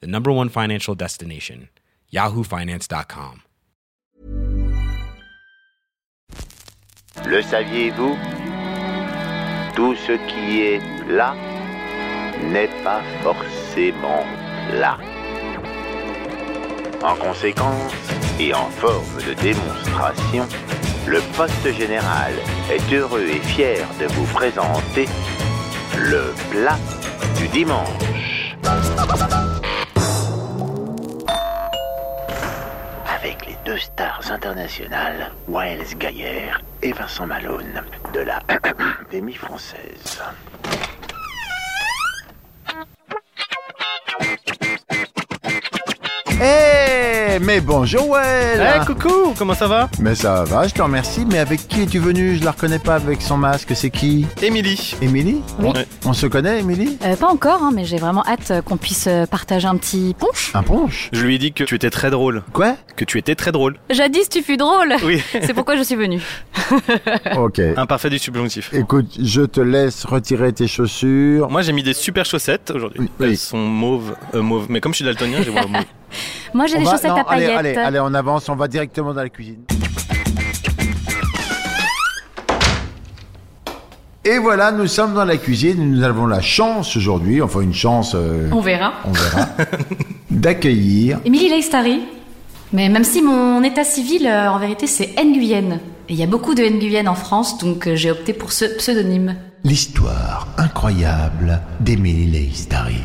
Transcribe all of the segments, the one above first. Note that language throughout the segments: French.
the number one financial destination, yahoofinance.com. Le saviez-vous? Tout ce qui est là n'est pas forcément là. En conséquence, et en forme de démonstration, le poste général est heureux et fier de vous présenter le plat du dimanche. Deux stars internationales, Waels Gaillère et Vincent Malone, de la Académie française. Eh, mais bonjour, ouais. Eh, coucou, comment ça va? Mais ça va, je te remercie. Mais avec qui es-tu venu? Je la reconnais pas avec son masque. C'est qui? Émilie. Émilie? Oui. Ouais. On se connaît, Émilie? Euh, pas encore, hein, mais j'ai vraiment hâte euh, qu'on puisse euh, partager un petit punch. Un punch? Je lui ai dit que tu étais très drôle. Quoi? Que tu étais très drôle. Jadis, tu fus drôle. Oui. C'est pourquoi je suis venue. Ok. Imparfait du subjonctif. Écoute, je te laisse retirer tes chaussures. Moi, j'ai mis des super chaussettes aujourd'hui. Oui. Elles sont mauves, euh, mauves. Mais comme je suis daltonien, j'ai voir mauve. Moi, j'ai des va- chaussettes non, à allez, paillettes. allez, allez, on avance, on va directement dans la cuisine. Et voilà, nous sommes dans la cuisine nous avons la chance aujourd'hui, enfin une chance, euh, On verra. on verra, d'accueillir Émilie Leistari. Mais même si mon état civil, euh, en vérité, c'est Nguyen. Et il y a beaucoup de Nguyen en France, donc euh, j'ai opté pour ce pseudonyme. l'histoire incroyable d'Emily Leistari.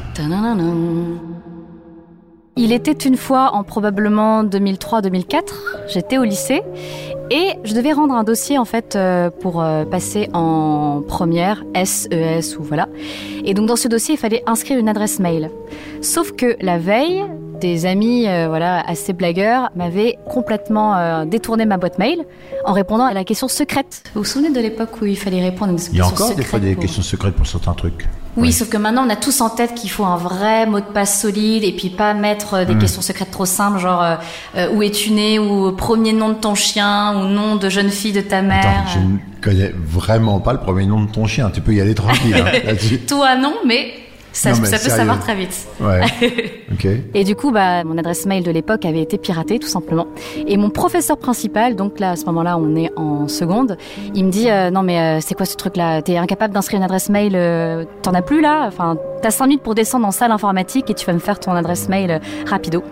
Il était une fois en probablement 2003-2004, j'étais au lycée et je devais rendre un dossier en fait euh, pour euh, passer en première SES ou voilà. Et donc dans ce dossier, il fallait inscrire une adresse mail. Sauf que la veille, des amis euh, voilà assez blagueurs m'avaient complètement euh, détourné ma boîte mail en répondant à la question secrète. Vous vous souvenez de l'époque où il fallait répondre à une question Il y a encore des secrète fois des pour- questions secrètes pour certains trucs. oui, Ouais. sauf que maintenant on a tous en tête qu'il faut un vrai mot de passe solide et puis pas mettre euh, des Mm. questions secrètes trop simples, genre euh, euh, où es-tu né ou premier nom de ton chien ou nom de jeune fille de ta mère. Attends, je ne connais vraiment pas le premier nom de ton chien. Tu peux y aller tranquille hein. Toi non, mais ça, Non, mais ça peut sérieux. savoir très vite. Ouais. Et du coup, bah, mon adresse mail de l'époque avait été piratée, tout simplement. Et mon professeur principal, donc là, à ce moment-là, on est en seconde, il me dit euh, Non, mais euh, c'est quoi ce truc-là? T'es incapable d'inscrire une adresse mail euh, T'en as plus là? Enfin, t'as 5 minutes pour descendre en salle informatique et tu vas me faire ton adresse mail rapido.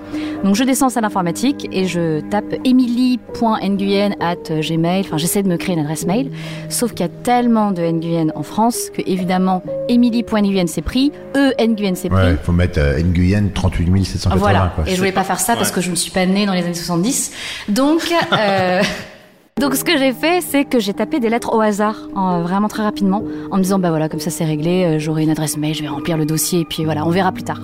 Donc je descends en salle informatique et je tape emily.nguyen at gmail. Enfin, j'essaie de me créer une adresse mail. Sauf qu'il y a tellement de nguyen en France que, évidemment, emily.nguyen c'est pris, e nguyen c'est pris. Ouais, faut mettre Nguyen 38 780. Voilà. Quoi. Et je voulais pas faire ça parce que je ne suis pas née dans les années 70. Donc, euh, donc ce que j'ai fait, c'est que j'ai tapé des lettres au hasard, en- vraiment très rapidement, en me disant bah voilà, comme ça c'est réglé, euh, j'aurai une adresse mail, je vais remplir le dossier et puis voilà, on verra plus tard.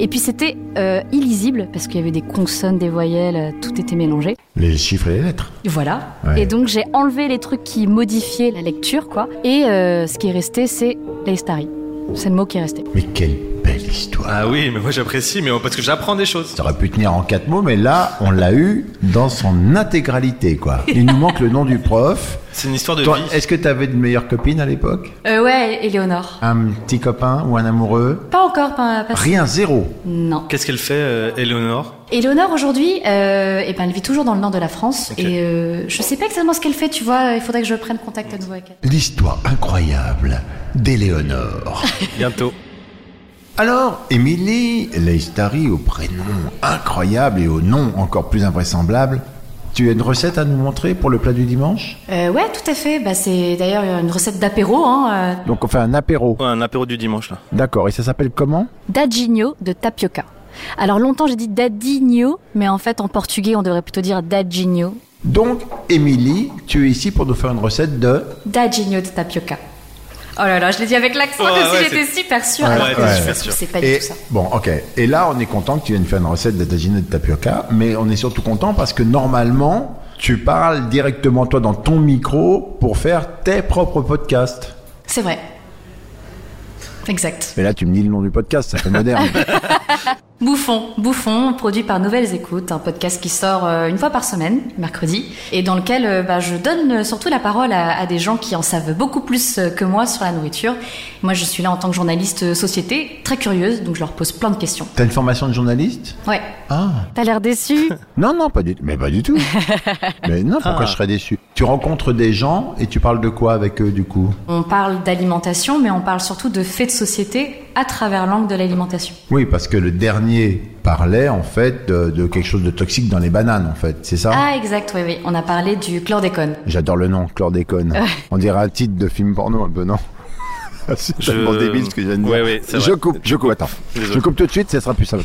Et puis c'était euh, illisible parce qu'il y avait des consonnes, des voyelles, euh, tout était mélangé. Les chiffres et les lettres. Voilà. Ouais. Et donc j'ai enlevé les trucs qui modifiaient la lecture, quoi. Et euh, ce qui est resté, c'est Leistari. C'est le mot qui est resté. Mais quelle Ah oui, mais moi j'apprécie, mais parce que j'apprends des choses. Ça aurait pu tenir en quatre mots, mais là, on l'a eu dans son intégralité, quoi. Il nous manque le nom du prof. C'est une histoire de Toi, vie. Est-ce que tu avais de meilleures copines à l'époque Euh, ouais, Éléonore. Un petit copain ou un amoureux Pas encore, pas, pas Rien, zéro. Non. Qu'est-ce qu'elle fait, euh, Éléonore? Éléonore aujourd'hui, euh, eh ben, elle vit toujours dans le nord de la France et euh, je sais pas exactement ce qu'elle fait, tu vois. Il faudrait que je prenne contact à nouveau avec elle. L'histoire incroyable d'Éléonore. Bientôt. Alors, Émilie Leistari, au prénom incroyable et au nom encore plus invraisemblable, tu as une recette à nous montrer pour le plat du dimanche? Euh, ouais, tout à fait. Bah, c'est d'ailleurs une recette d'apéro, hein, euh, Donc on fait un apéro. Ouais, un apéro du dimanche là. D'accord, et ça s'appelle comment? D'agigno de tapioca. Alors longtemps j'ai dit dadinho, mais en fait en portugais on devrait plutôt dire dadinho. Donc, Émilie, tu es ici pour nous faire une recette de... Dadinho de tapioca. Oh là là, je l'ai dit avec l'accent Ouais, comme ouais, si j'étais super sûre. Ouais, alors que ouais, suis sûre, c'est pas du Et tout ça. bon, ok. Et là, on est content que tu viennes faire une recette de tagine et de tapioca, mais on est surtout content parce que normalement, tu parles directement toi dans ton micro pour faire tes propres podcasts. C'est vrai. Exact. Mais là, tu me dis le nom du podcast, ça fait moderne. Bouffon, Bouffon, produit par Nouvelles Écoutes, un podcast qui sort euh, une fois par semaine, mercredi, et dans lequel euh, bah, je donne surtout la parole à, à des gens qui en savent beaucoup plus euh, que moi sur la nourriture. Moi, je suis là en tant que journaliste euh, société, très curieuse, donc je leur pose plein de questions. T'as une formation de journaliste Ouais. Ah. T'as l'air déçu? Non, non, pas du tout. Mais pas du tout. mais non, pourquoi Ah. je serais déçu? Tu rencontres des gens et tu parles de quoi avec eux du coup? On parle d'alimentation, mais on parle surtout de faits de société à travers l'angle de l'alimentation. Oui, parce que le dernier parlait en fait de, de quelque chose de toxique dans les bananes en fait, c'est ça? Ah, exact, oui, oui. On a parlé du chlordécone. J'adore le nom, chlordécone. On dirait un titre de film porno un peu, non? C'est Je- tellement débile ce que je viens de dire. Ouais, ouais, c'est je vrai. coupe, je coupe, attends. Désolé. Je coupe tout de suite, ça sera plus simple.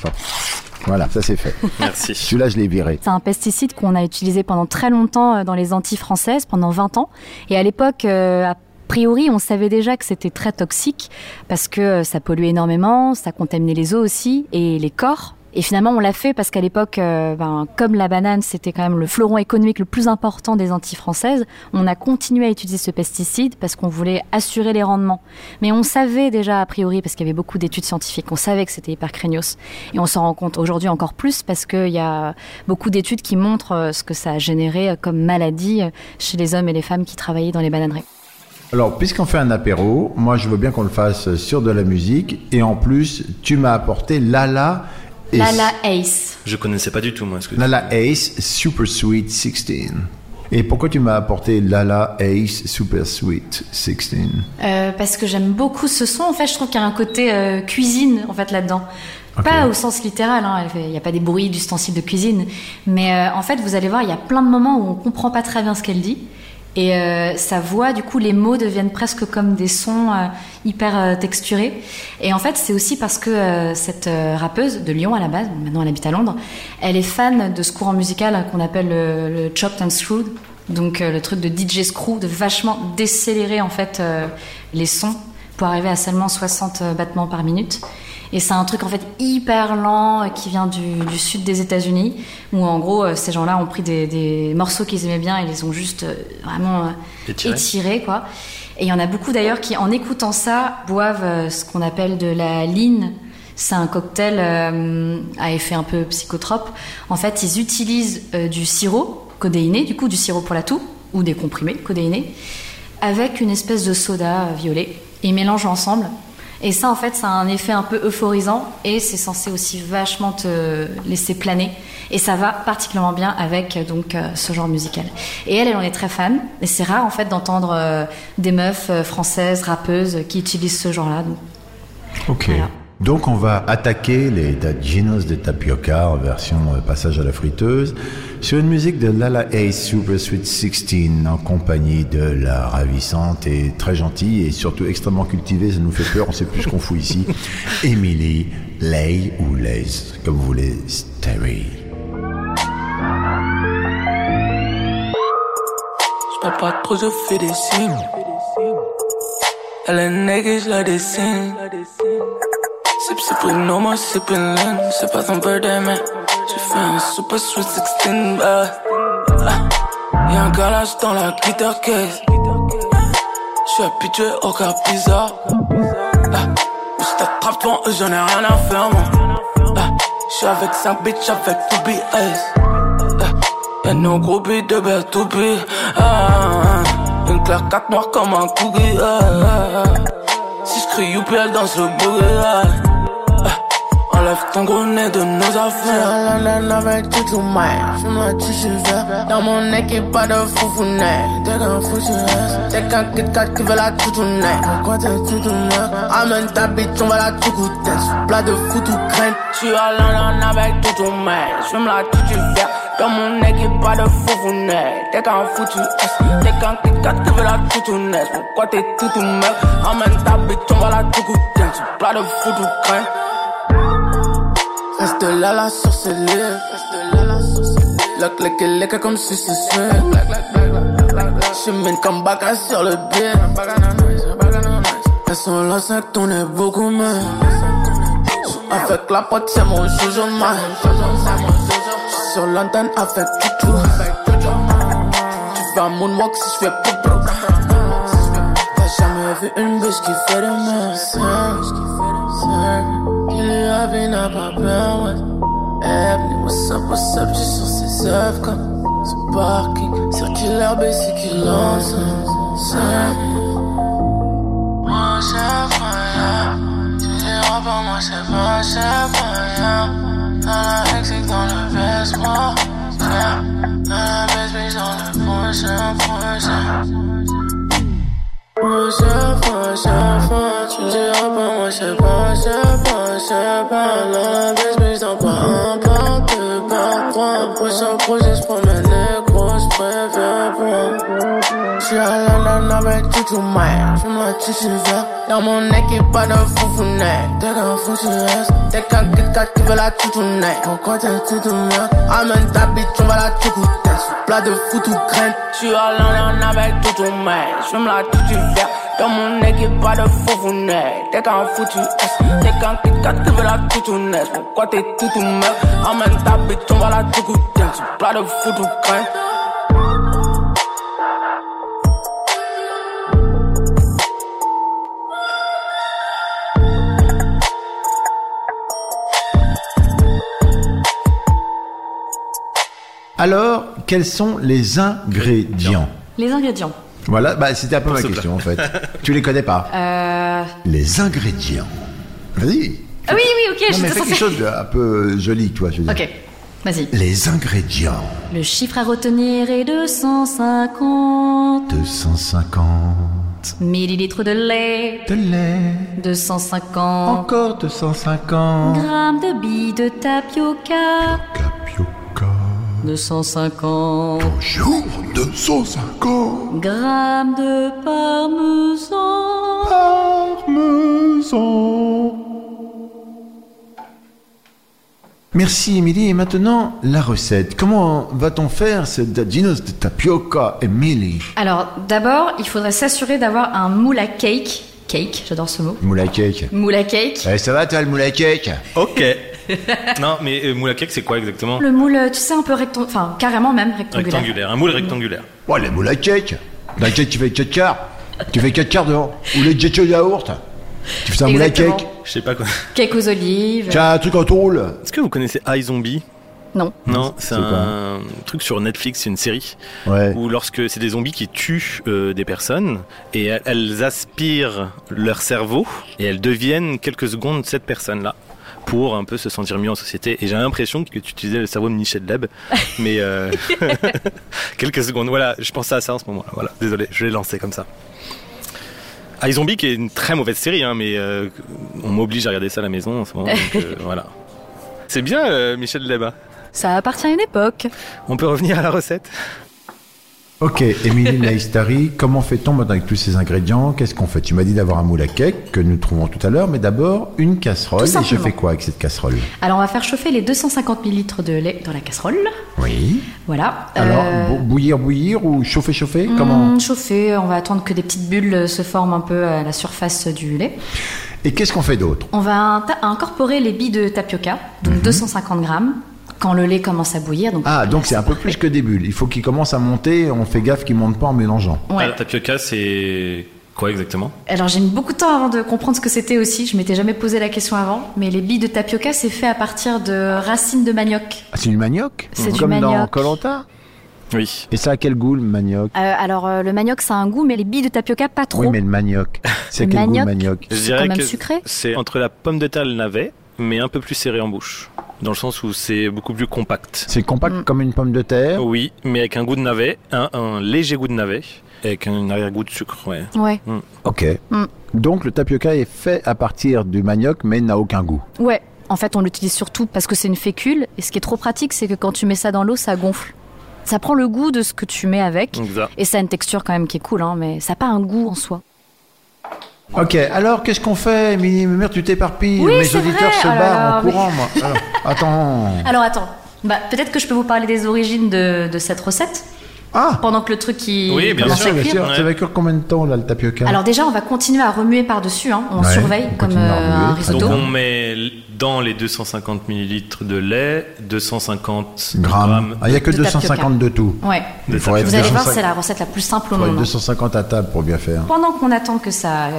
Voilà, ça c'est fait. Merci. Celui-là, je l'ai viré. C'est un pesticide qu'on a utilisé pendant très longtemps euh, dans les Antilles françaises, pendant 20 ans. Et à l'époque, euh, a priori, on savait déjà que c'était très toxique parce que euh, ça polluait énormément, ça contaminait les eaux aussi et les corps. Et finalement, on l'a fait parce qu'à l'époque, euh, ben, comme la banane, c'était quand même le fleuron économique le plus important des Antilles françaises, on a continué à utiliser ce pesticide parce qu'on voulait assurer les rendements. Mais on savait déjà, a priori, parce qu'il y avait beaucoup d'études scientifiques, on savait que c'était hyper craignos. Et on s'en rend compte aujourd'hui encore plus parce qu'il y a beaucoup d'études qui montrent euh, ce que ça a généré euh, comme maladie chez les hommes et les femmes qui travaillaient dans les bananeries. Alors, puisqu'on fait un apéro, moi je veux bien qu'on le fasse sur de la musique. Et en plus, tu m'as apporté Lala Lala Ace. Je connaissais pas du tout, moi. Ce que Lala Ace Super Sweet 16. Et pourquoi tu m'as apporté Lala Ace Super Sweet 16 Euh, parce que j'aime beaucoup ce son. En fait, je trouve qu'il y a un côté euh, cuisine en fait là-dedans. Pas au sens littéral, hein, il n'y a pas des bruits d'ustensiles de cuisine. Mais euh, en fait, vous allez voir, il y a plein de moments où on comprend pas très bien ce qu'elle dit. Et euh, sa voix, du coup, les mots deviennent presque comme des sons euh, hyper euh, texturés. Et en fait, c'est aussi parce que euh, cette euh, rappeuse de Lyon à la base, maintenant elle habite à Londres, elle est fan de ce courant musical hein, qu'on appelle le, le chopped and screwed. Donc le truc de DJ screw, de vachement décélérer en fait les sons pour arriver à seulement 60 battements par minute. Et c'est un truc en fait hyper lent euh, qui vient du, du sud des États-Unis, où en gros euh, ces gens-là ont pris des, des morceaux qu'ils aimaient bien et les ont juste euh, vraiment Étirés. étirés, quoi. Et il y en a beaucoup d'ailleurs qui, en écoutant ça, boivent ce qu'on appelle de la line. C'est un cocktail euh, à effet un peu psychotrope. En fait, ils utilisent euh, du sirop codéiné, du coup du sirop pour la toux, ou des comprimés codéinés, avec une espèce de soda violet. Et ils mélangent ensemble. Et ça, en fait, ça a un effet un peu euphorisant et c'est censé aussi vachement te laisser planer. Et ça va particulièrement bien avec euh, donc euh, ce genre musical. Et elle, elle en est très fan. Et c'est rare en fait d'entendre euh, des meufs françaises rappeuses qui utilisent ce genre-là. Donc, Ok. Voilà. Donc on va attaquer les taginos de tapioca en version passage à la friteuse sur une musique de Lala Ace Super Sweet 16 en compagnie de la ravissante et très gentille et surtout extrêmement cultivée, ça nous fait peur, on sait plus ce qu'on fout ici, Emily Lay ou Lays, comme vous voulez, Sterry. J'parle pas trop, je fais des signes. Elle est niggas, là des signes. Sip, sip, no more sipping lean. C'est pas ton birthday, mais un super sweet 16, bah. Ah. Y'a un galage dans la guitare case. J'suis habitué au cas bizarre. Ah. Mais j't'attrape devant j'en ai rien à faire, moi. Ah. J'suis avec 5 bitches, avec 2 BS. Ah. Y'a nos gros de belle toupie. Ah. Une claire 4 noire comme un cookie. Ah. Si j'crie youpi, elle danse le boogie. Enlève ton gros nez de nos affaires. à London avec tout le monde. Fume un tissu vert. Dans mon nez qui pas de foufounet. T'es qu'un foutu. T'es qu'un Kit Kat qui veut la toutouner. Pourquoi t'es toutouner? Amène ta bitch, on va la tout goûter. Sous plat de foutu crème. J'suis à London avec tout le monde. J'fume la tout du vert. Dans mon nez qui pas de foufounet. T'es qu'un foutu. T'es qu'un Kit Kat qui veut la toutouner. Pourquoi t'es toutouner? Amène ta bitch, on va la tout goûter. Sous plat de foutu crème. Là, là, sur ses lèvres. Lock, lick, lick, comme si c'est swing. J'mène comme Baka sur le biais. Elles sont là, ça est beaucoup mais Avec la pote, c'est mon joujou de. J'suis sur l'antenne avec Tutu. Tu fais un moonwalk si j'fais poupou. T'as jamais vu une bitch qui fait de merde. Qui lui a vu n'a pas peur, ouais. Ebony, what's up, what's up, j'suis sur ses œuvres comme ce parking. Circulaire, basic, qui lance. Moi, c'est pas Tu diras pas, moi, c'est pas, c'est pas rien. Dans la exit, dans le vêtement. Dans la baisse, mais dans le prochain, prochain. Moi, c'est pas, c'est pas. Tu diras pas, moi, c'est pas, c'est pas, c'est pas. Dans la baisse, mais dans pas un pas, deux pas, trois. Prochain projet, j'promène les grosses, préfère prendre. J'suis à la lane avec tout le mal. J'fume la tissu vert. Dans mon équipe, pas de foufounet. T'es qu'un foutu S. T'es Kit Kat qui veut la. Pourquoi t'es tout merde? Amène ta bitch, on va la toucouter. Sous plat de. J'suis à la lane avec tout mal. J'fume la tissu vert. Dans mon équipe, pas de foufounet. T'es qu'un foutu S. T'es qu'un Kit Kat qui veut la toutounet. Pourquoi t'es tout merde? Amène ta bitch, on va la toucouter. Sous plat de foutu graine. Alors, quels sont les ingrédients? Les ingrédients. Voilà, bah, c'était un peu ma question en fait. tu les connais pas? Euh... Les ingrédients. Vas-y. Ah oui, oui, ok, Non, mais j'étais fais quelque chose de un peu joli, toi, je veux dire. Ok, vas-y. Les ingrédients. Le chiffre à retenir est 250 250 millilitres de lait, de lait. 250 Encore 250 grammes de billes de tapioca, Capioca. 250 Bonjour, 250 grammes de parmesan. parmesan. Merci Émilie. Et maintenant, la recette. Comment va-t-on faire ce dinos de tapioca, Émilie? Alors, d'abord, il faudrait s'assurer d'avoir un moule à cake. Cake, j'adore ce mot. Moule à cake. Moule à cake. Eh, ça va toi le moule à cake? Ok. non, mais euh, moule à cake, c'est quoi exactement Le moule, tu sais, un peu rectangulaire. Enfin, carrément même rectangulaire. Rectangulaire. Un moule rectangulaire. Ouais, les moules à cake. La cake, tu fais 4 quarts. Tu fais 4 quarts devant. Ou les jetchos yaourt. Tu fais un moule à cake. Je sais pas quoi. Cake aux olives. Tu as un truc en tôle. Est-ce que vous connaissez iZombie Non. Non, c'est un truc sur Netflix, c'est une série Ouais. où lorsque c'est des zombies qui tuent euh, des personnes et elles- elles aspirent leur cerveau et elles deviennent quelques secondes cette personne-là pour un peu se sentir mieux en société. Et j'ai l'impression que tu utilisais le cerveau de Michel Leb, mais euh, quelques secondes. Voilà, je pensais à ça en ce moment. Voilà, désolé, je l'ai lancé comme ça. iZombie qui est une très mauvaise série, hein, mais euh, on m'oblige à regarder ça à la maison en ce moment. donc, euh, voilà. C'est bien, euh, Michel Leb. hein. Ça appartient à une époque. On peut revenir à la recette? Ok, Émilie Naistari, comment fait-on maintenant avec tous ces ingrédients? Qu'est-ce qu'on fait? Tu m'as dit d'avoir un moule à cake que nous trouvons tout à l'heure, mais d'abord une casserole. Et je fais quoi avec cette casserole? Alors, on va faire chauffer les 250 millilitres de lait dans la casserole. Oui. Voilà. Alors, Euh, bou- bouillir, bouillir ou chauffer, chauffer? Comment? hum, chauffer, on va attendre que des petites bulles se forment un peu à la surface du lait. Et qu'est-ce qu'on fait d'autre? On va incorporer les billes de tapioca, donc 250 grammes, quand le lait commence à bouillir. Donc. Ah, donc c'est un peu plus que des bulles. Il faut qu'il commence à monter. On fait gaffe qu'il monte pas en mélangeant. Ouais. Alors, tapioca, c'est quoi exactement? Alors j'ai mis beaucoup de temps avant de comprendre ce que c'était aussi. Je m'étais jamais posé la question avant. Mais les billes de tapioca, c'est fait à partir de racines de manioc. Ah, c'est du manioc? C'est du Comme dans manioc. Colanta? Oui. Et ça a quel goût le manioc? Euh, alors euh, le manioc, ça a un goût, mais les billes de tapioca, pas trop. Oui, mais le manioc. C'est Le quel goût le manioc. manioc? Je C'est dirais quand même que sucré. c'est entre la pomme de terre et le navet, mais un peu plus serré en bouche. Dans le sens où c'est beaucoup plus compact. C'est compact Mm. comme une pomme de terre. Oui, mais avec un goût de navet, un, un léger goût de navet, avec un arrière-goût de sucre, ouais. Ouais. Ok. Mm. Donc le tapioca est fait à partir du manioc, mais n'a aucun goût. Ouais. En fait, on l'utilise surtout parce que c'est une fécule. Et ce qui est trop pratique, c'est que quand tu mets ça dans l'eau, ça gonfle. Ça prend le goût de ce que tu mets avec. Exact. Et ça a une texture quand même qui est cool, hein, mais ça n'a pas un goût en soi. Ok, alors qu'est-ce qu'on fait, Émilie Mère, tu t'éparpilles. Oui, Mes auditeurs vrai. se Oh barrent en mais- courant, moi. Alors, attends. Alors attends, bah, peut-être que je peux vous parler des origines de, de cette recette. Ah pendant que le truc qui Oui, bien Bien commence sûr, à bien cuire. sûr. Ouais. Ça va cuire combien de temps, là, le tapioca Alors déjà, on va continuer à remuer par-dessus. Hein. On Ouais, surveille on comme euh, un risotto. Donc bien. on met dans les 250 millilitres de lait 250 Grammes. grammes. Ah, il n'y a que de 250 de tout. Ouais. Vous allez voir, 250 c'est la recette la plus simple au monde. 250 à table pour bien faire. Pendant qu'on attend que ça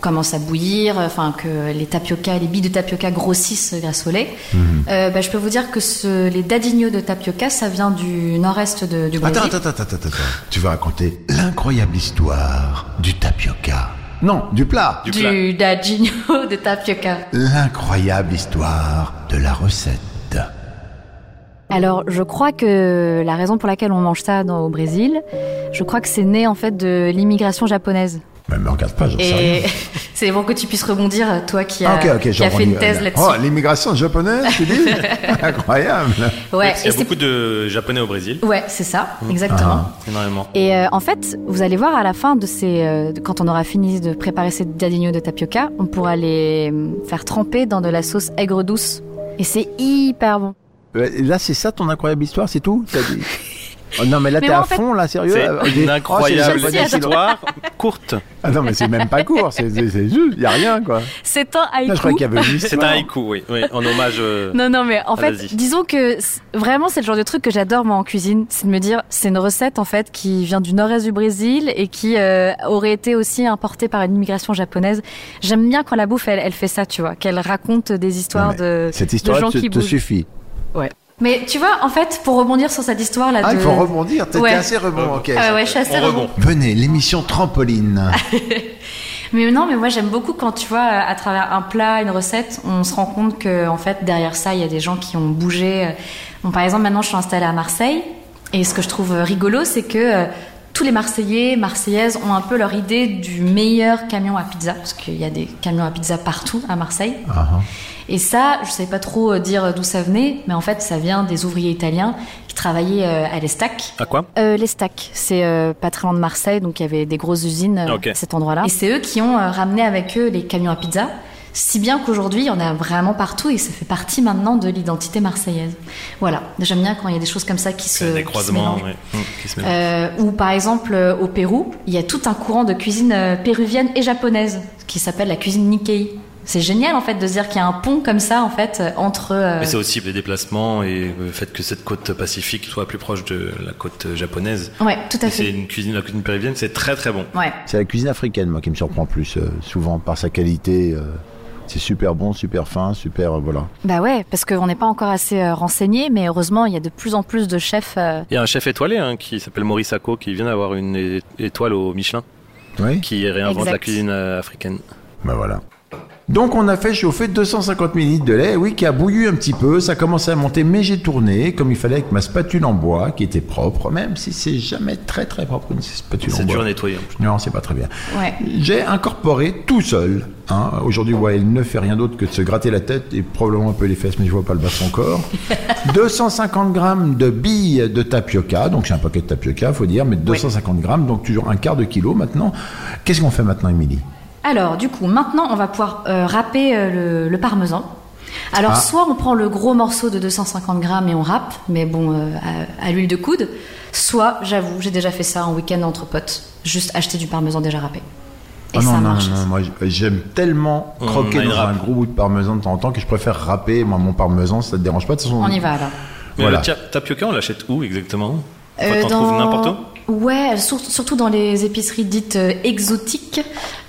commence à bouillir, enfin que les tapioca, les billes de tapioca grossissent grâce au lait, Mhm. euh, bah, je peux vous dire que ce- les dadignos de tapioca, ça vient du nord-est de- du Brésil. Attends, attends, attends, attends, attends. Tu vas raconter l'incroyable histoire du tapioca. Non, du plat. Du plat. du dadinho de tapioca. L'incroyable histoire de la recette. Alors, je crois que la raison pour laquelle on mange ça dans, au Brésil, je crois que c'est né en fait de l'immigration japonaise. Mais me regarde pas, j'en sais rien. C'est pour que tu puisses rebondir, toi qui Ah, as, je a fait une thèse là-dessus. Oh, l'immigration japonaise, tu dis Incroyable. ouais, Il y a beaucoup de japonais au Brésil, ouais, c'est ça, exactement. Ah. énormément. Et euh, en fait, vous allez voir à la fin de ces, euh, quand on aura fini de préparer ces dadinhos de tapioca, on pourra les euh, faire tremper dans de la sauce aigre douce. Et c'est hyper bon. Là, c'est ça ton incroyable histoire, c'est tout? Oh, non, mais là, t'es à en fait- fond, là, sérieux C'est une Oh, incroyable Attends. histoire courte. Ah non, mais c'est même pas court, c'est juste, y a rien, quoi. C'est un haïku. Là, je croyais qu'il y avait une C'est un haïku, oui, oui, en hommage. euh, Non, non, mais en fait, disons que vraiment, c'est le genre de truc que j'adore, moi, en cuisine. C'est de me dire, c'est une recette, en fait, qui vient du nord-est du Brésil et qui euh, aurait été aussi importée par une immigration japonaise. J'aime bien quand la bouffe, elle, elle fait ça, tu vois, qu'elle raconte des histoires Non, de, Cette de histoire gens te, qui te bougent. suffit. Mais tu vois, en fait, pour rebondir sur cette histoire-là Ah, de... il faut rebondir, t'étais Ouais. assez rebond, ok. Ah ouais, je suis assez On rebond. rebond. Venez, l'émission Trampoline. Mais non, mais moi j'aime beaucoup quand tu vois à travers un plat, une recette, on se rend compte que en fait derrière ça il y a des gens qui ont bougé. Bon, par exemple maintenant je suis installée à Marseille et ce que je trouve rigolo c'est que euh, tous les Marseillais, Marseillaises ont un peu leur idée du meilleur camion à pizza parce qu'il y a des camions à pizza partout à Marseille. Ah, ah. Et ça, je savais pas trop euh, dire d'où ça venait, mais en fait ça vient des ouvriers italiens qui travaillaient euh, à l'Estac. À quoi? Euh, les stacks, c'est euh, pas très loin de Marseille, donc il y avait des grosses usines euh, à cet endroit-là. Et c'est eux qui ont euh, ramené avec eux les camions à pizza, si bien qu'aujourd'hui il y en a vraiment partout et ça fait partie maintenant de l'identité marseillaise. Voilà, j'aime bien quand il y a des choses comme ça qui se, Des qui se croisements, mélangent. ouais, qui se mélangent. Euh, ou par exemple au Pérou, il y a tout un courant de cuisine péruvienne et japonaise qui s'appelle la cuisine Nikkei. C'est génial en fait de se dire qu'il y a un pont comme ça en fait euh, entre. euh, Mais c'est aussi les déplacements et le fait que cette côte pacifique soit plus proche de la côte japonaise. Ouais, tout à Et C'est fait. une cuisine, la cuisine péruvienne, c'est très très bon. Ouais. C'est la cuisine africaine, moi, qui me surprend plus, euh, souvent, par sa qualité. euh, c'est super bon, super fin, super. euh, voilà. Bah ouais, parce qu'on n'est pas encore assez euh, renseigné, mais heureusement il y a de plus en plus de chefs. euh, Il y a un chef étoilé hein, qui s'appelle Maurice Sacco qui vient d'avoir une étoile au Michelin, Oui qui réinvente Exact. la cuisine euh, africaine. Ben voilà. Donc on a fait chauffer 250 ml de lait, oui, qui a bouilli un petit peu, ça commençait à monter, mais j'ai tourné comme il fallait avec ma spatule en bois, qui était propre, même si c'est jamais très très propre une spatule en C'est bois. dur à nettoyer. Non, c'est pas très bien. Ouais. J'ai incorporé tout seul. Hein. Aujourd'hui, ouais, il ne fait rien d'autre que de se gratter la tête et probablement un peu les fesses, mais je vois pas le bas de son corps. 250 grammes de billes de tapioca, donc j'ai un paquet de tapioca, faut dire, mais 250 grammes, donc toujours un quart de kilo maintenant. Qu'est-ce qu'on fait maintenant, Émilie? Alors, du coup, maintenant, on va pouvoir euh, râper euh, le, le parmesan. Alors, Ah. soit on prend le gros morceau de 250 grammes et on râpe, mais bon, euh, à, à l'huile de coude. Soit, j'avoue, j'ai déjà fait ça en week-end entre potes. Juste acheter du parmesan déjà râpé. Et Ah ça non, non, marche. non, non, moi j'aime tellement croquer dans un gros bout de parmesan de temps en temps que je préfère râper moi, mon parmesan, ça te dérange pas de toute façon. On y va alors. Mais Voilà. le ta- tapioca, on l'achète où exactement? Enfin, Euh, T'en trouves n'importe où? Ouais, sur- surtout dans les épiceries dites euh, exotiques,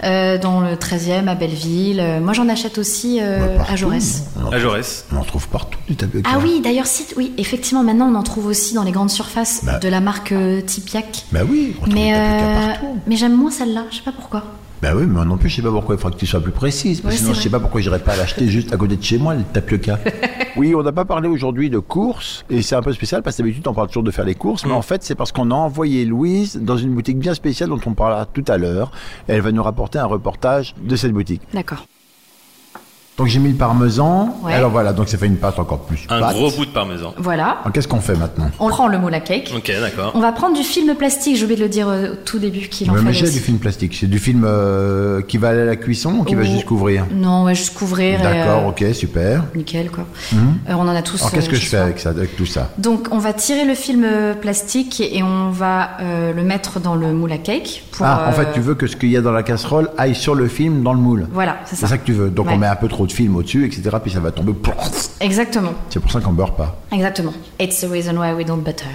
euh, dans le 13e, à Belleville. Euh, moi, j'en achète aussi euh, Bah, partout. à Jaurès. On en, À Jaurès. on en trouve partout du tapioca. Ah oui, d'ailleurs, si, oui, effectivement, maintenant, on en trouve aussi dans les grandes surfaces Bah. de la marque euh, Tipiak. Bah oui, on trouve Mais, euh, partout. mais j'aime moins celle-là, je sais pas pourquoi. Bah oui, mais moi non plus, je sais pas pourquoi. Il faudra que tu sois plus précise. Parce Ouais, que sinon, je sais pas pourquoi j'irais pas l'acheter juste à côté de chez moi, le tapioca. oui, on n'a pas parlé aujourd'hui de courses. Et c'est un peu spécial parce que d'habitude, on parle toujours de faire les courses. Mais Mm. en fait, c'est parce qu'on a envoyé Louise dans une boutique bien spéciale dont on parlera tout à l'heure. Et elle va nous rapporter un reportage de cette boutique. D'accord. Donc j'ai mis le parmesan. Ouais. Alors voilà, donc ça fait une pâte encore plus. Un pâte. gros bout de parmesan. Voilà. Alors, Qu'est-ce qu'on fait maintenant? On prend le moule à cake. Ok, d'accord. On va prendre du film plastique, j'ai oublié de le dire euh, au tout début qu'il en Ouais, mais du film plastique. C'est du film euh, qui va aller à la cuisson ou qui va Ou- juste couvrir? Non, on va juste couvrir. et, D'accord, euh, ok, super. Nickel, quoi. Euh, on en a tous. Alors qu'est-ce euh, que je fais avec ça, avec tout ça? Donc, on va tirer le film plastique et on va euh, le mettre dans le moule à cake. Pour, Ah, en fait, tu veux que ce qu'il y a dans la casserole aille sur le film dans le moule. Voilà, c'est C'est ça. ça que tu veux. Donc Ouais. on met un peu trop de film au-dessus, etc. Puis ça va tomber. Exactement, C'est pour ça qu'on beurre pas. exactement. It's the reason why we don't butter.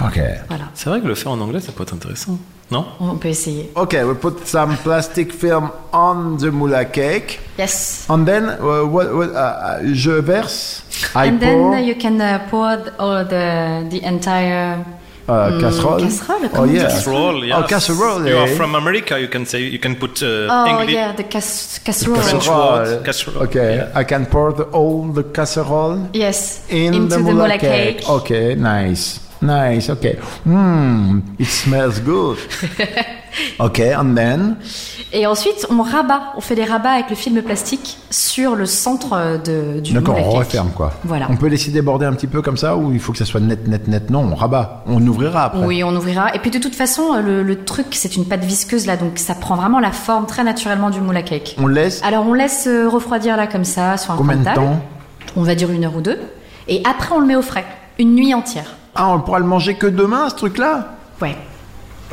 Ok. Voilà, C'est vrai que le faire en anglais, ça peut être intéressant. Non? On peut essayer. Ok, we put some plastic film on the moula cake. Yes. And then, uh, what, what, uh, uh, je verse. I And pour then you can uh, pour all the the entire uh, mm, casserole. casserole, Oh comment on dit yeah. Casserole, yes. Oh, casserole. You are from America, you can say, you can put uh, Oh English. yeah, the cas casserole. French word, casserole. Okay, I can pour the, all the casserole Yes. in into the the moula moula cake. cake. Okay, nice. Nice, okay. Mmm, it smells good. okay, and then, Et ensuite, on rabat, on fait des rabats avec le film plastique sur le centre euh, de, du d'accord, moule à on referme quoi. Voilà. On peut laisser déborder un petit peu comme ça ou il faut que ça soit net, net, net? Non, on rabat. On ouvrira après. Oui, on ouvrira. Et puis de toute façon, le, le truc, c'est une pâte visqueuse là, donc ça prend vraiment la forme très naturellement du moule à cake. On laisse? Alors on laisse euh, refroidir là comme ça sur un combien de temps? On va dire une heure ou deux. Et après, on le met au frais, une nuit entière. Ah, on pourra le manger que demain, ce truc-là? Ouais.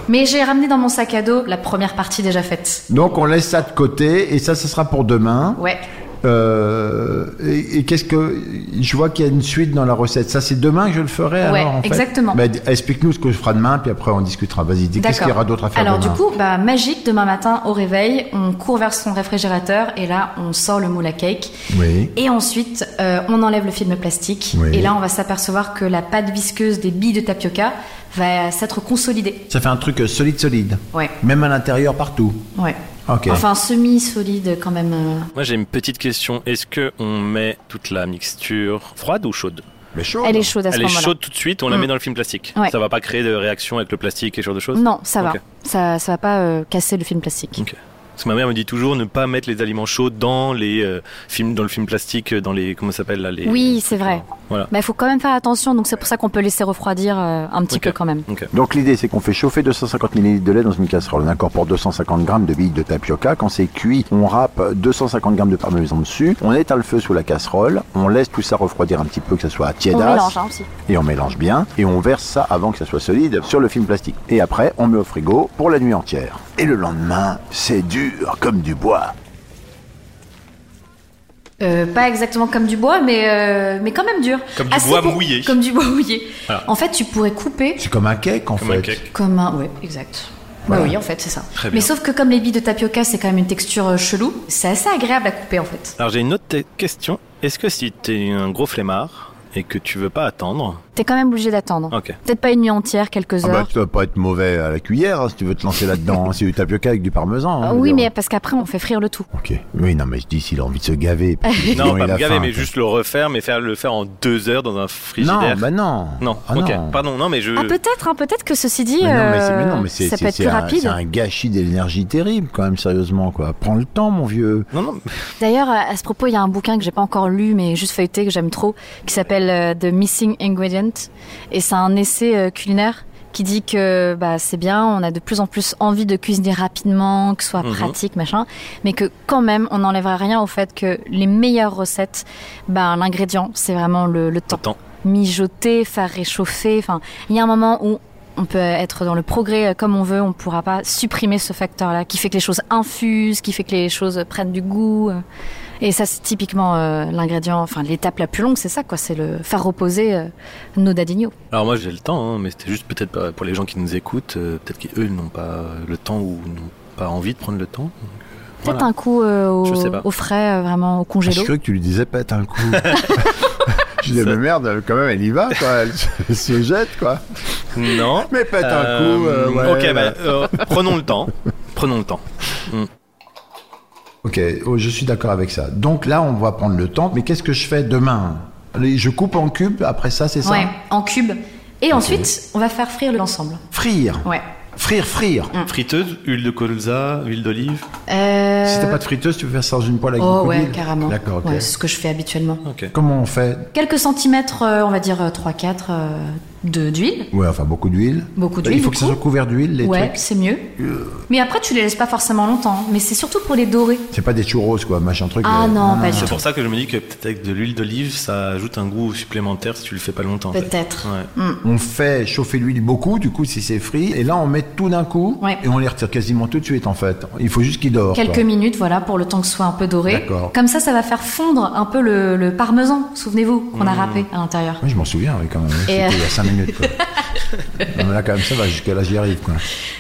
Mais j'ai ramené dans mon sac à dos la première partie déjà faite. Donc on laisse ça de côté et ça, ce sera pour demain. Ouais. Euh, et et qu'est-ce que je vois qu'il y a une suite dans la recette. Ça, c'est demain que je le ferai. Ouais, alors, en fait exactement. Bah, Explique-nous ce que je ferai demain, puis après on discutera. Vas-y, dis qu'est-ce qu'il y aura d'autre à faire Alors demain du coup, bah, magique, demain matin au réveil, on court vers son réfrigérateur et là, on sort le moule à cake. Oui. Et ensuite, euh, on enlève le film plastique. Oui. Et là, on va s'apercevoir que la pâte visqueuse des billes de tapioca va s'être consolidée. Ça fait un truc euh, solide, solide. Ouais, Même à l'intérieur, partout. ouais. Enfin, semi-solide quand même. euh. Moi j'ai une petite question. Est-ce que on met toute la mixture froide ou chaude? Mais. Elle est chaude à ce Elle est chaude tout de suite, on la Mm. met dans le film plastique. Ouais. Ça va pas créer de réaction avec le plastique et ce genre de choses? Non, ça va. Ok. Ça, ça va pas euh, casser le film plastique. Parce que ma mère me dit toujours ne pas mettre les aliments chauds dans les euh, films, dans le film plastique, dans les comment ça s'appelle là les. Oui, c'est vrai. Voilà. Mais il faut quand même faire attention, donc c'est pour ça qu'on peut laisser refroidir euh, un petit peu quand même. Donc l'idée c'est qu'on fait chauffer 250 ml de lait dans une casserole. On incorpore 250 g de billes de tapioca. Quand c'est cuit, on râpe 250 g de parmesan dessus. On éteint le feu sous la casserole. On laisse tout ça refroidir un petit peu, que ça soit On tiédasse. mélange hein, aussi. Et on mélange bien. Et on verse ça avant que ça soit solide sur le film plastique. Et après, on met au frigo pour la nuit entière. Et le lendemain, c'est dur comme du bois. Euh, pas exactement comme du bois, mais, euh, mais quand même dur. Comme du Assez bois pour- mouillé. Comme du bois mouillé. Voilà. En fait, tu pourrais couper C'est comme un cake en Comme fait. un cake. comme un... Ouais, exact. Voilà. Bah oui, en fait, c'est ça. Très Mais sauf que comme les billes de tapioca, c'est quand même une texture euh, chelou, c'est assez agréable à couper en fait. Alors j'ai une autre te- question. Est-ce que si t'es un gros flemmard et que tu veux pas attendre, T'es quand même obligé d'attendre. Peut-être pas une nuit entière, quelques Ah bah, heures. tu dois pas être mauvais à la cuillère hein, si tu veux te lancer là-dedans. c'est du tapioca avec du parmesan. hein, oui, mais parce qu'après, on fait frire le tout. Ok. Oui, non, mais je dis s'il a envie de se gaver. Non, pas a me gaver, faim, mais juste le refaire, mais faire le faire en deux heures dans un Non, frigidaire. bah non. non. Ah ok. non. Pardon, non, mais je. Ah peut-être, hein, peut-être que ceci dit, Mais non, mais c'est, euh, mais non, ça peut être plus un, rapide. c'est un gâchis d'énergie terrible, quand même, sérieusement, quoi. Prends le temps, mon vieux. Non, non. D'ailleurs, à à ce propos, il y a un bouquin que j'ai pas encore lu, mais juste feuilleté, que j'aime trop, qui s'appelle euh, The Missing Ingredient. Et c'est un essai euh, culinaire qui dit que bah, c'est bien, on a de plus en plus envie de cuisiner rapidement, que ce soit Mhm. pratique, machin, mais que quand même, on n'enlèvera rien au fait que les meilleures recettes, bah, l'ingrédient, c'est vraiment le, le temps. Mijoter, faire réchauffer, enfin, il y a un moment où on peut être dans le progrès euh, comme on veut, on ne pourra pas supprimer ce facteur-là qui fait que les choses infusent, qui fait que les choses prennent du goût. Et ça, c'est typiquement euh, l'ingrédient, enfin l'étape la plus longue, c'est ça, quoi. C'est le faire reposer euh, nos dadignos. Alors moi j'ai le temps, hein, mais c'était juste peut-être pour les gens qui nous écoutent, euh, peut-être qu'eux n'ont pas le temps ou n'ont pas envie de prendre le temps. Peut-être voilà. un coup euh, Je au, frais, euh, vraiment au Je congélo. cru que tu lui disais pète un coup. je disais, mais merde, quand même, elle y va, quoi. Elle se- elle se jette, quoi. Non. Mais pète un coup. euh, ouais, ok, ouais. bah, euh, prenons le temps. Prenons le temps. Ok, oh, je suis d'accord avec ça. Donc là, on va prendre le temps. Mais qu'est-ce que je fais demain? Je coupe en cubes, après ça, c'est ça? Ouais, en cube. Et ensuite, on va faire frire l'ensemble. Frire? Ouais. Frire, frire. Mm. Friteuse, huile de colza, huile d'olive? Euh, Euh, Si t'as pas de friteuse, tu peux faire ça dans une poêle avec Oh ouais, carrément. D'accord, ok. Ouais, c'est ce que je fais habituellement. Ok. Comment on fait? Quelques centimètres, euh, on va dire 3-4 de d'huile. Ouais, enfin beaucoup d'huile. Beaucoup d'huile, Il faut que ça soit couvert d'huile, les Ouais, trucs. Euh. c'est mieux. Mais après, tu les laisses pas forcément longtemps. Mais c'est surtout pour les dorer. C'est pas des churros, quoi, machin truc. Ah euh, non, pas du C'est pour ça que je me dis que peut-être avec de l'huile d'olive, ça ajoute un goût supplémentaire si tu le fais pas longtemps. en fait. Peut-être. Ouais. On fait chauffer l'huile beaucoup, du coup, si c'est frit. Et là, on met tout d'un coup. Ouais. Et on les retire quasiment tout de suite, en fait. Il faut juste qu'ils dorent. Quelques quoi. minutes, voilà, pour le temps que ce soit un peu doré. D'accord. Comme ça, ça va faire fondre un peu le, le parmesan, souvenez-vous, qu'on a Mmh. râpé à l'intérieur. Oui, je m'en souviens, oui, quand même. Et, C'était euh, il y a 5 minutes, quoi. non, mais là, quand même, ça va, jusqu'à là, j'y arrive, quoi.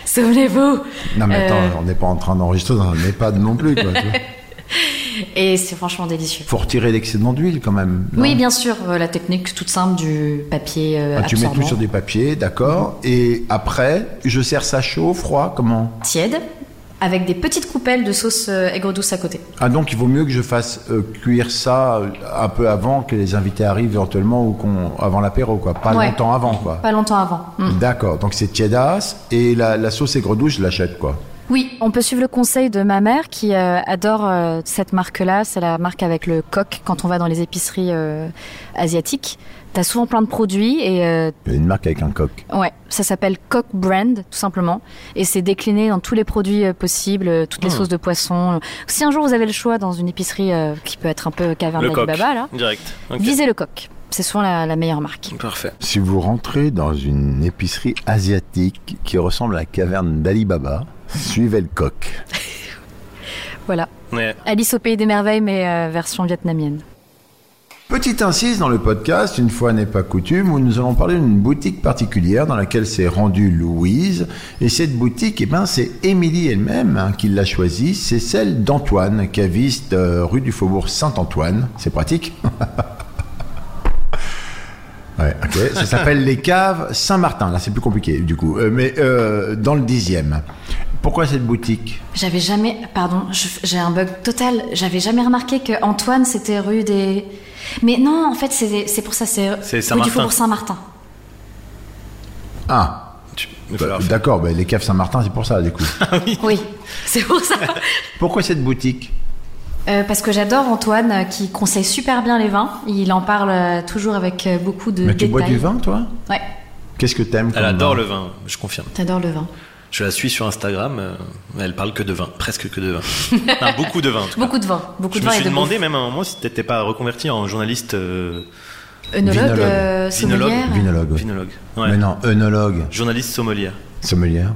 Souvenez-vous Non, mais attends, Euh, on n'est pas en train d'enregistrer dans un EHPAD non plus, quoi. Et c'est franchement délicieux. Faut retirer l'excédent d'huile, quand même. Oui, bien sûr, euh, la technique toute simple du papier euh, Ah, tu mets tout sur des papiers, d'accord. Et après, je sers ça chaud, froid, comment? Tiède, avec des petites coupelles de sauce euh, aigre douce à côté. Ah, donc il vaut mieux que je fasse euh, cuire ça euh, un peu avant que les invités arrivent éventuellement ou qu'on avant l'apéro, quoi. Pas Ouais. longtemps avant, quoi. Pas longtemps avant. Mm. D'accord, donc c'est tiédas et la, la sauce aigre douce, je l'achète, quoi. Oui, on peut suivre le conseil de ma mère qui euh, adore euh, cette marque-là. C'est la marque avec le coq quand on va dans les épiceries euh, asiatiques. T'as souvent plein de produits et euh, une marque avec un coq. ouais, ça s'appelle Coq Brand tout simplement et c'est décliné dans tous les produits euh, possibles, toutes les sauces de poisson. Si un jour vous avez le choix dans une épicerie euh, qui peut être un peu caverne Le coq. baba là, Direct. Visez le coq. C'est souvent la, la meilleure marque. Parfait. Si vous rentrez dans une épicerie asiatique qui ressemble à la caverne d'Ali Baba, suivez le coq. Voilà. Ouais. Alice au pays des merveilles mais euh, version vietnamienne. Petite incise dans le podcast, une fois n'est pas coutume, où nous allons parler d'une boutique particulière dans laquelle s'est rendue Louise. Et cette boutique, eh ben, c'est Émilie elle-même hein, qui l'a choisie. C'est celle d'Antoine, caviste euh, rue du Faubourg Saint-Antoine. C'est pratique. Ouais, ok. Ça s'appelle les caves Saint-Martin. Là, c'est plus compliqué, du coup. Euh, mais euh, dans le dixième. Pourquoi cette boutique? J'avais jamais, pardon, j'ai un bug total. J'avais jamais remarqué que Antoine c'était rue des. Mais non, en fait c'est c'est pour ça c'est rue Saint-Martin. du Faubourg Saint-Martin. Ah, faire. d'accord. ben, les caves Saint-Martin, c'est pour ça, du coup. Oui, c'est pour ça. Pourquoi cette boutique? Euh, parce que j'adore Antoine euh, qui conseille super bien les vins. Il en parle euh, toujours avec beaucoup de Mais tu détails. bois du vin, toi? Ouais, Qu'est-ce que t'aimes Elle adore vin? le vin, je confirme. t'adores le vin. Je la suis sur Instagram, euh, elle parle que de vin, presque que de vin. Beaucoup de vin en tout cas. Beaucoup de vin, beaucoup Je de me vin suis de demandé même à un moment si t'étais pas reconverti en journaliste euh, Œnologue, Vinologue. euh, Vinologue. sommelière. Vinologue. oui. vinologue. Ouais. Mais non, œnologue, Journaliste sommelière. sommelière.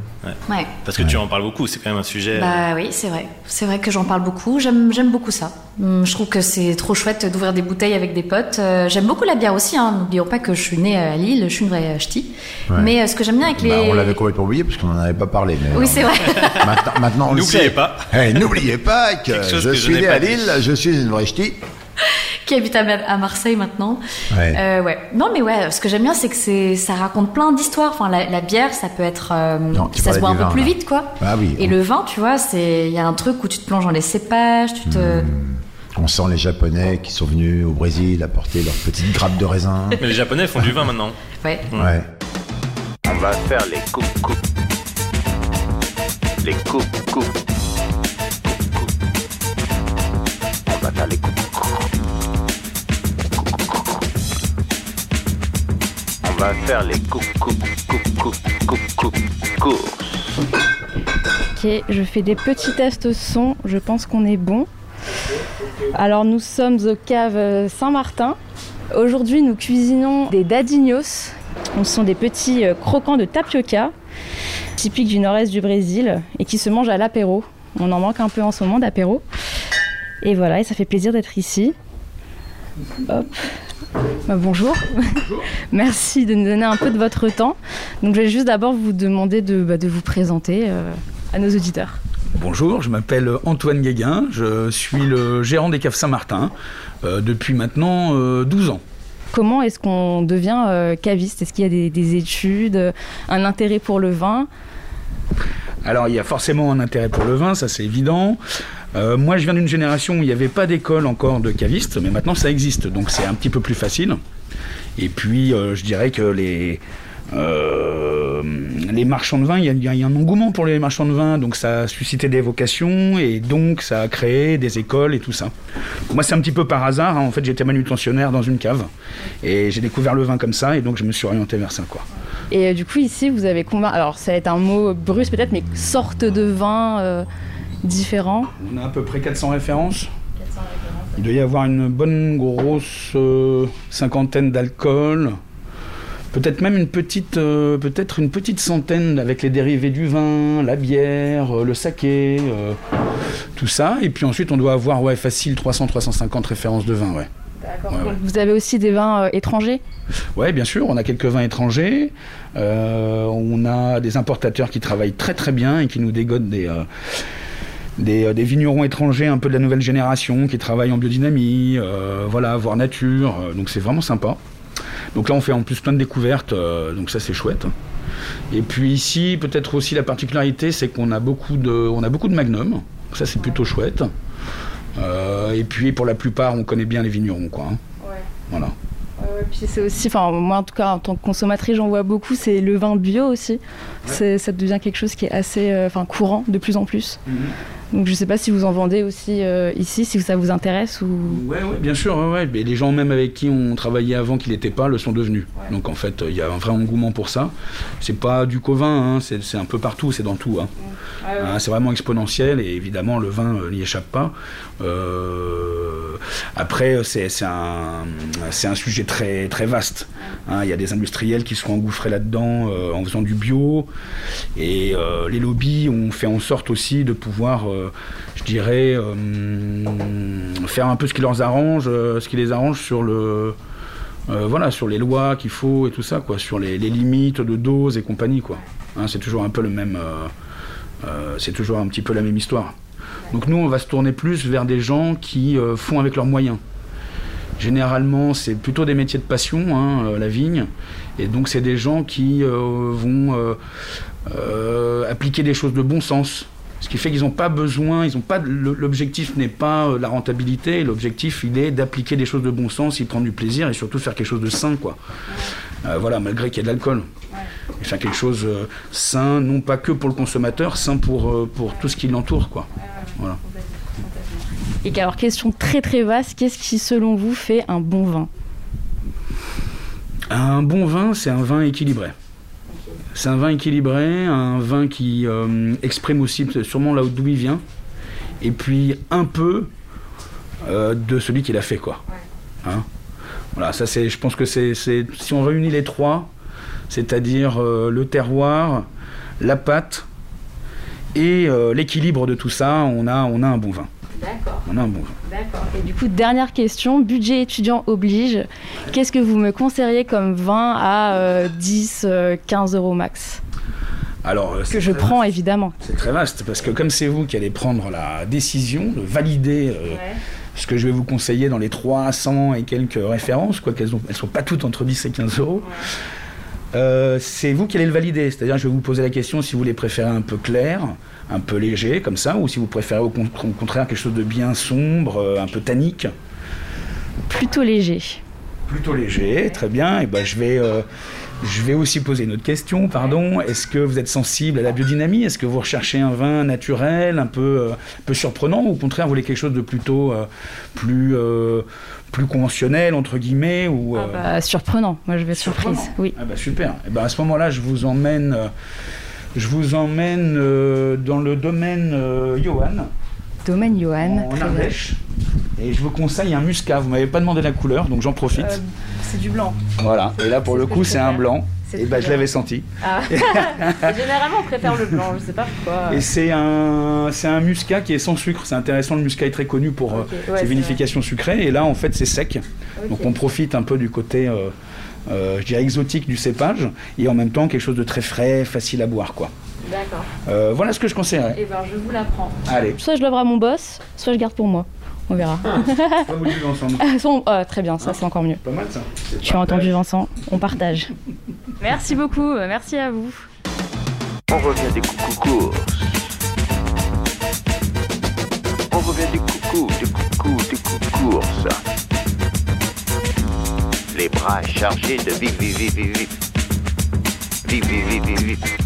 Ouais. Parce que tu en parles beaucoup, c'est quand même un sujet. euh, Bah oui, c'est vrai. C'est vrai que j'en parle beaucoup. J'aime, j'aime beaucoup ça. Hum, Je trouve que c'est trop chouette d'ouvrir des bouteilles avec des potes. Euh, j'aime beaucoup la bière aussi. Hein. N'oublions pas que je suis née à Lille. Je suis une vraie ch'ti. Ouais. Mais euh, ce que j'aime bien avec les. Bah, on l'avait complètement oublié parce qu'on n'en avait pas parlé. Mais Oui, euh, c'est vrai. Maintenant, maintenant on le N'oubliez pas. Eh, N'oubliez pas que je que suis n'ai né pas à dit. Lille, je suis une vraie ch'ti. qui habite à, Marseille maintenant. Ouais. Euh, ouais. Non, mais ouais. Ce que j'aime bien, c'est que c'est, ça raconte plein d'histoires. Enfin, la, la bière, ça peut être, euh, Non, tu ça se boit un peu vin, plus là. vite, quoi. Ah oui. Et le vin, tu vois, c'est, il y a un truc où tu te plonges dans les cépages, tu te. On sent les Japonais qui sont venus au Brésil apporter leurs petites grappes de raisin. Mais les Japonais font du vin maintenant. Ouais. Ouais. On va faire les coupes coupes. Les. Coupes, coupes. Va faire les. Ok, je fais des petits tests son, je pense qu'on est bon. Alors nous sommes aux caves euh, Saint-Martin. Aujourd'hui nous cuisinons des dadinhos. Ce sont des petits euh, croquants de tapioca, typiques du nord-est du Brésil et qui se mangent à l'apéro. On en manque un peu en ce moment d'apéro. Et voilà, et ça fait plaisir d'être ici. Hop. Bah, bonjour. Merci de nous donner un peu de votre temps. Donc je vais juste d'abord vous demander de, bah, de vous présenter euh, à nos auditeurs. Bonjour, je m'appelle Antoine Guéguin, je suis le gérant des caves Saint-Martin euh, depuis maintenant euh, 12 ans. Comment est-ce qu'on devient euh, caviste? Est-ce qu'il y a des, des études, euh, un intérêt pour le vin? Alors il y a forcément un intérêt pour le vin, ça c'est évident. Euh, moi je viens d'une génération où il n'y avait pas d'école encore de caviste, mais maintenant ça existe, donc c'est un petit peu plus facile. Et puis euh, je dirais que les, Euh, les marchands de vin, il y, a- un engouement pour les marchands de vin, donc ça a suscité des vocations et donc ça a créé des écoles et tout ça. Moi, c'est un petit peu par hasard. hein. En fait, j'étais manutentionnaire dans une cave et j'ai découvert le vin comme ça et donc je me suis orienté vers ça, quoi. Et du coup, ici, vous avez combien Alors, ça va être un mot brusque peut-être, mais sorte de vin différents On a à peu près 400 références. Il doit y avoir une bonne grosse euh, cinquantaine d'alcool. Peut-être même une petite, euh, peut-être une petite centaine avec les dérivés du vin, la bière, euh, le saké, euh, tout ça. Et puis ensuite, on doit avoir ouais, facile 300-350 références de vin. Ouais. Ouais, ouais. Donc, Vous avez aussi des vins euh, étrangers? Ouais, bien sûr, on a quelques vins étrangers. Euh, on a des importateurs qui travaillent très très bien et qui nous dégodent des, euh, des, euh, des vignerons étrangers un peu de la nouvelle génération qui travaillent en biodynamie, euh, voilà, voire nature. euh, donc c'est vraiment sympa. Donc là, on fait en plus plein de découvertes, euh, donc ça c'est chouette. Et puis ici, peut-être aussi la particularité, c'est qu'on a beaucoup de, on a beaucoup de magnum. Ça c'est plutôt chouette. Euh, et puis pour la plupart, on connaît bien les vignerons, quoi. hein. Voilà. Ouais, puis c'est aussi, enfin moi en tout cas en tant que consommatrice j'en vois beaucoup, c'est le vin bio aussi. Ça devient quelque chose qui est assez, enfin courant de plus en plus. Donc je sais pas si vous en vendez aussi euh, ici, si ça vous intéresse ou. Ouais, ouais, bien sûr, ouais, ouais. Mais les gens même avec qui on travaillait avant qui n'étaient pas le sont devenus. Donc en fait, il y a un vrai engouement pour ça. C'est pas du qu'au-vin, hein, c'est un peu partout, c'est dans tout. hein. Hein, c'est vraiment exponentiel et évidemment le vin euh, n'y échappe pas. Euh, après, c'est un, sujet très, très vaste. hein. Il y a des industriels qui sont engouffrés là-dedans euh, en faisant du bio et euh, les lobbies ont fait en sorte aussi de pouvoir, euh, je dirais, euh, faire un peu ce qui leur arrange, euh, ce qui les arrange sur le. euh, voilà, sur les lois qu'il faut et tout ça, quoi, sur les, limites de dose et compagnie, quoi. Hein, c'est toujours un peu le même, euh, euh, c'est toujours un petit peu la même histoire. Donc nous, on va se tourner plus vers des gens qui euh, font avec leurs moyens. Généralement, c'est plutôt des métiers de passion, hein, euh, la vigne, et donc c'est des gens qui euh, vont euh, euh, appliquer des choses de bon sens. Ce qui fait qu'ils n'ont pas besoin, ils ont pas l'objectif n'est pas euh, la rentabilité, l'objectif il est d'appliquer des choses de bon sens, y prendre du plaisir et surtout faire quelque chose de sain quoi. Euh, voilà, malgré qu'il y ait de l'alcool. Et faire quelque chose euh, sain, non pas que pour le consommateur, sain pour, euh, pour tout ce qui l'entoure quoi. Voilà. Et alors question très très vaste, qu'est-ce qui selon vous fait un bon vin? Un bon vin, c'est un vin équilibré. C'est un vin équilibré, un vin qui euh, exprime aussi sûrement là d'où il vient, et puis un peu euh, de celui qui l'a fait, quoi. Hein voilà, ça c'est, je pense que c'est, si on réunit les trois, c'est-à-dire euh, le terroir, la pâte et l'équilibre de tout ça, on a, on a un bon vin. D'accord. D'accord. Et du coup, dernière question, budget étudiant oblige. Qu'est-ce que vous me conseilleriez comme vin à euh, 10, euh, 15 euros max Alors, euh, Que je prends vaste. évidemment. C'est très vaste parce que comme c'est vous qui allez prendre la décision de valider euh, ce que je vais vous conseiller dans les 300 et quelques références, quoi qu'elles ne elles sont pas toutes entre 10 et 15 euros, euh, c'est vous qui allez le valider. C'est-à-dire je vais vous poser la question si vous les préférez un peu clair, un peu léger comme ça, ou si vous préférez au, con- au contraire quelque chose de bien sombre, euh, un peu tannique. Plutôt léger. Plutôt léger, très bien. Et ben je vais, euh, je vais aussi poser une autre question. Pardon. Est-ce que vous êtes sensible à la biodynamie? Est-ce que vous recherchez un vin naturel, un peu, euh, peu surprenant, ou au contraire vous voulez quelque chose de plutôt euh, plus, euh, plus conventionnel entre guillemets ou euh, Bah, surprenant. Moi, je vais être surprise. Oui. ah bah super. Et ben à ce moment-là, je vous emmène, je vous emmène dans le domaine Johan Domaine Johan. en. Ardèche. Et je vous conseille un muscat. Vous m'avez pas demandé la couleur, donc j'en profite. Euh, c'est du blanc. Voilà, et là pour le coup c'est un blanc. Et ben je l'avais senti. Ah. Généralement, on préfère le blanc. Je sais pas pourquoi. Et c'est un, c'est un muscat qui est sans sucre. C'est intéressant, le muscat est très connu pour euh, ouais, ses vinifications sucrées. Et là en fait c'est sec. Donc on profite un peu du côté, euh, je dirais, exotique du cépage. Et en même temps quelque chose de très frais, facile à boire. quoi. D'accord. Euh, voilà ce que je conseillerais. Et ben, je vous la prends. Allez, Soit je l'ouvre à mon boss, soit je garde pour moi. On verra. on vous le buvez ensemble. Ah, son- ah, très bien, ça c'est encore mieux. Pas mal ça. Tu as entendu Vincent, on partage. Merci beaucoup, merci à vous. On revient des coucou courses. On revient du coucou, du coucou, du coucou course. Les bras chargés de vif, vif, vif, vif, vif. vi- vi- vi-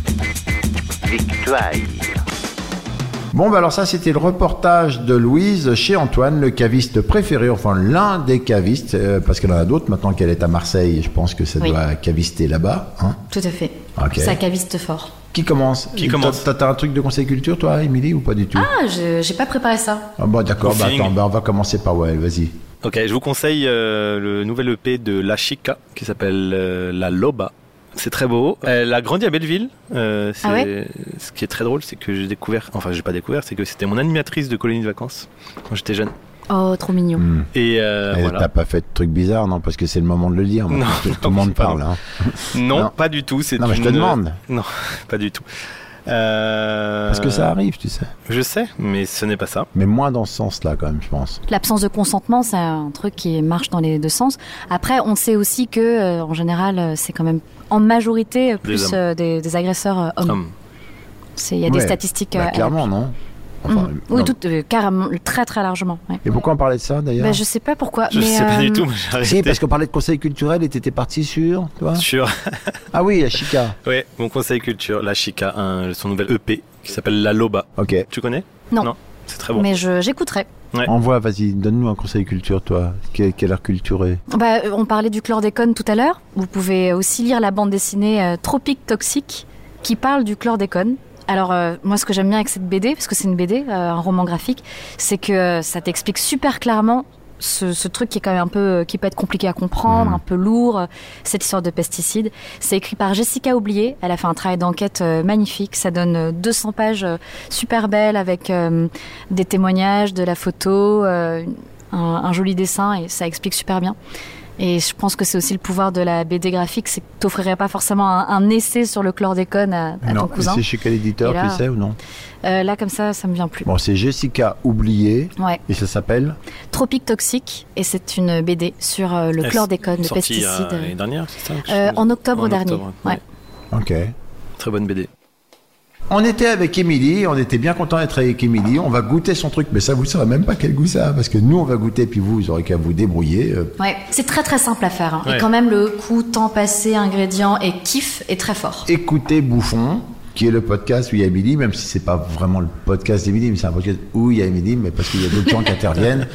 Bon, bah alors ça, c'était le reportage de Louise chez Antoine, le caviste préféré, enfin l'un des cavistes, euh, parce qu'elle en a d'autres maintenant qu'elle est à Marseille. Je pense que ça Oui. doit cavister là-bas. Hein Tout à fait. Ok. Ça caviste fort. Qui commence Qui commence T'as t'as un truc de conseil culture, toi, Émilie, ou pas du tout? Ah, je- j'ai pas préparé ça. Ah bon, d'accord, Au bah feeling. attends, bah on va commencer par Wael, vas-y. Ok, je vous conseille euh, le nouvel EP de La Chica qui s'appelle euh, La Loba. C'est très beau. Elle a grandi à Belleville. Euh, c'est- Ah ouais Ce qui est très drôle, c'est que j'ai découvert, enfin j'ai pas découvert, c'est que c'était mon animatrice de colonie de vacances quand j'étais jeune. Oh, trop mignon. Hmm. Et euh, voilà. T'as pas fait de trucs bizarres, non Parce que c'est le moment de le dire. Non, tout, tout non, le monde pas parle. Hein. Non, Non. pas du tout. C'est Non, mais je te une- demande. Non, pas du tout. Euh, Parce que ça arrive, tu sais. Je sais, mais ce n'est pas ça. Mais moins dans ce sens-là, quand même, je pense. L'absence de consentement, c'est un truc qui marche dans les deux sens. Après, on sait aussi que, euh, en général, euh, c'est quand même en majorité plus euh, des, des agresseurs hommes. Hum. C'est- Il y a des statistiques. Bah, clairement, non Enfin, Mhm. Oui, non. tout, euh, carrément, très très largement. ouais. Et pourquoi on parlait de ça, d'ailleurs Bah, je sais pas pourquoi. Je mais, sais pas euh, du tout. J'ai arrêté. Si, parce qu'on parlait de conseil culturel et t'étais parti sur, toi Sur, Ah oui, à Chica. ouais, mon conseil culture, La Chica, un- son nouvel EP qui s'appelle La Loba. Ok. Tu connais Non. c'est très bon. Mais je- j'écouterai. Ouais. Envoie, vas-y, donne-nous un conseil culture, toi. Quelle, quelle heure culturée Bah, euh, on parlait du chlordécone tout à l'heure. Vous pouvez aussi lire la bande dessinée euh, Tropique Toxique qui parle du chlordécone. Alors euh, moi ce que j'aime bien avec cette BD, parce que c'est une BD, euh, un roman graphique, c'est que euh, ça t'explique super clairement ce, ce truc qui est quand même un peu qui peut être compliqué à comprendre, Mhm. un peu lourd, cette histoire de pesticides. C'est écrit par Jessica Oublié. Elle a fait un travail d'enquête magnifique. Ça donne euh, 200 pages super belles avec euh, des témoignages, de la photo, euh, un, un joli dessin et ça explique super bien. Et je pense que c'est aussi le pouvoir de la BD graphique, c'est que t'offrirais pas forcément un, un essai sur le chlordécone à, à ton Non, cousin. c'est chez quel éditeur, là- tu sais ou non Euh, là, comme ça, ça me vient plus. Bon, c'est Jessica Oublié Ouais. et ça s'appelle Tropique toxique, et c'est une BD sur euh, le chlordécone, le sortie, pesticide. euh, L'année dernière, c'est ça Euh, en octobre En dernier. octobre, ouais. ouais. Ok. Très bonne BD. On était avec Émilie, on était bien content d'être avec Émilie. On va goûter son truc, mais ça vous saurez même pas quel goût ça a, parce que nous on va goûter, puis vous, vous aurez qu'à vous débrouiller. euh. Ouais, c'est très très simple à faire. hein. Ouais. Et quand même, le coût, temps passé, ingrédients et kiff est très fort. Écoutez Bouffon, qui est le podcast où il y a Émilie, même si c'est pas vraiment le podcast d'Émilie, mais c'est un podcast où il y a Émilie, mais parce qu'il y a d'autres gens qui interviennent.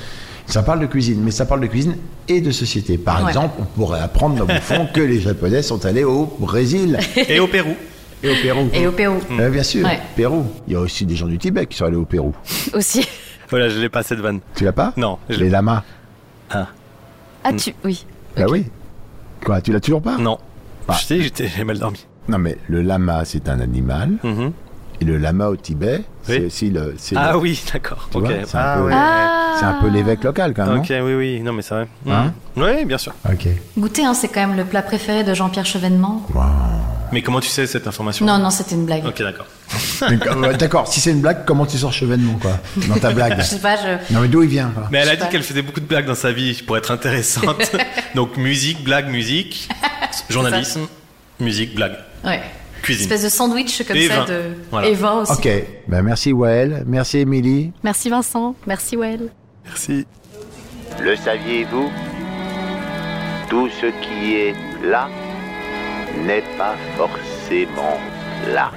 Ça parle de cuisine, mais ça parle de cuisine et de société. Par Ouais. exemple, on pourrait apprendre dans Bouffon que les Japonais sont allés au Brésil Et au Pérou. Et au Pérou. Et au Pérou Euh, bien sûr, Ouais. Pérou. Il y a aussi des gens du Tibet qui sont allés au Pérou. aussi. Voilà, je l'ai pas cette vanne. Tu l'as pas Non, je Les l'ai lamas. Ah, tu. Oui. Bah oui. Quoi, tu l'as toujours pas Non. Bah. Je sais, j'étais- j'ai mal dormi. Non, mais le lama, c'est un animal. Mhm. Et le lama au Tibet, c'est Oui. aussi le. c'est Ah le- oui, d'accord. Tu Ok. vois, c'est un Ah peu- ouais. Ah C'est un peu l'évêque local quand même. Ok, oui, oui. Non, mais c'est vrai. Hein Mhm. Oui, bien sûr. ok. Goûter, hein, c'est quand même le plat préféré de Jean-Pierre Chevènement. Mais comment tu sais cette information Non, non, c'était une blague. Ok, d'accord. D'accord, ouais, D'accord, si c'est une blague, comment tu sors chevènement, quoi Dans ta blague. Je sais pas, je. Non, mais d'où il vient quoi Mais elle a dit qu'elle faisait beaucoup de blagues dans sa vie pour être intéressante. Donc musique, blague, musique, journalisme, musique, blague, Ouais. cuisine. Espèce de sandwich comme Et ça vin. de. Voilà. Et vin aussi. Ok, ben merci Wael, merci Émilie. Merci Vincent, merci Well. Merci. Le saviez-vous? Tout ce qui est là n'est pas forcément là.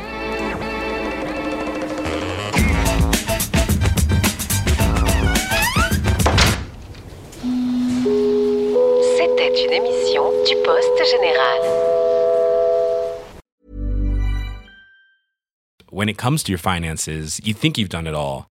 C'était une émission du Poste Général. When it comes to your finances, you think you've done it all.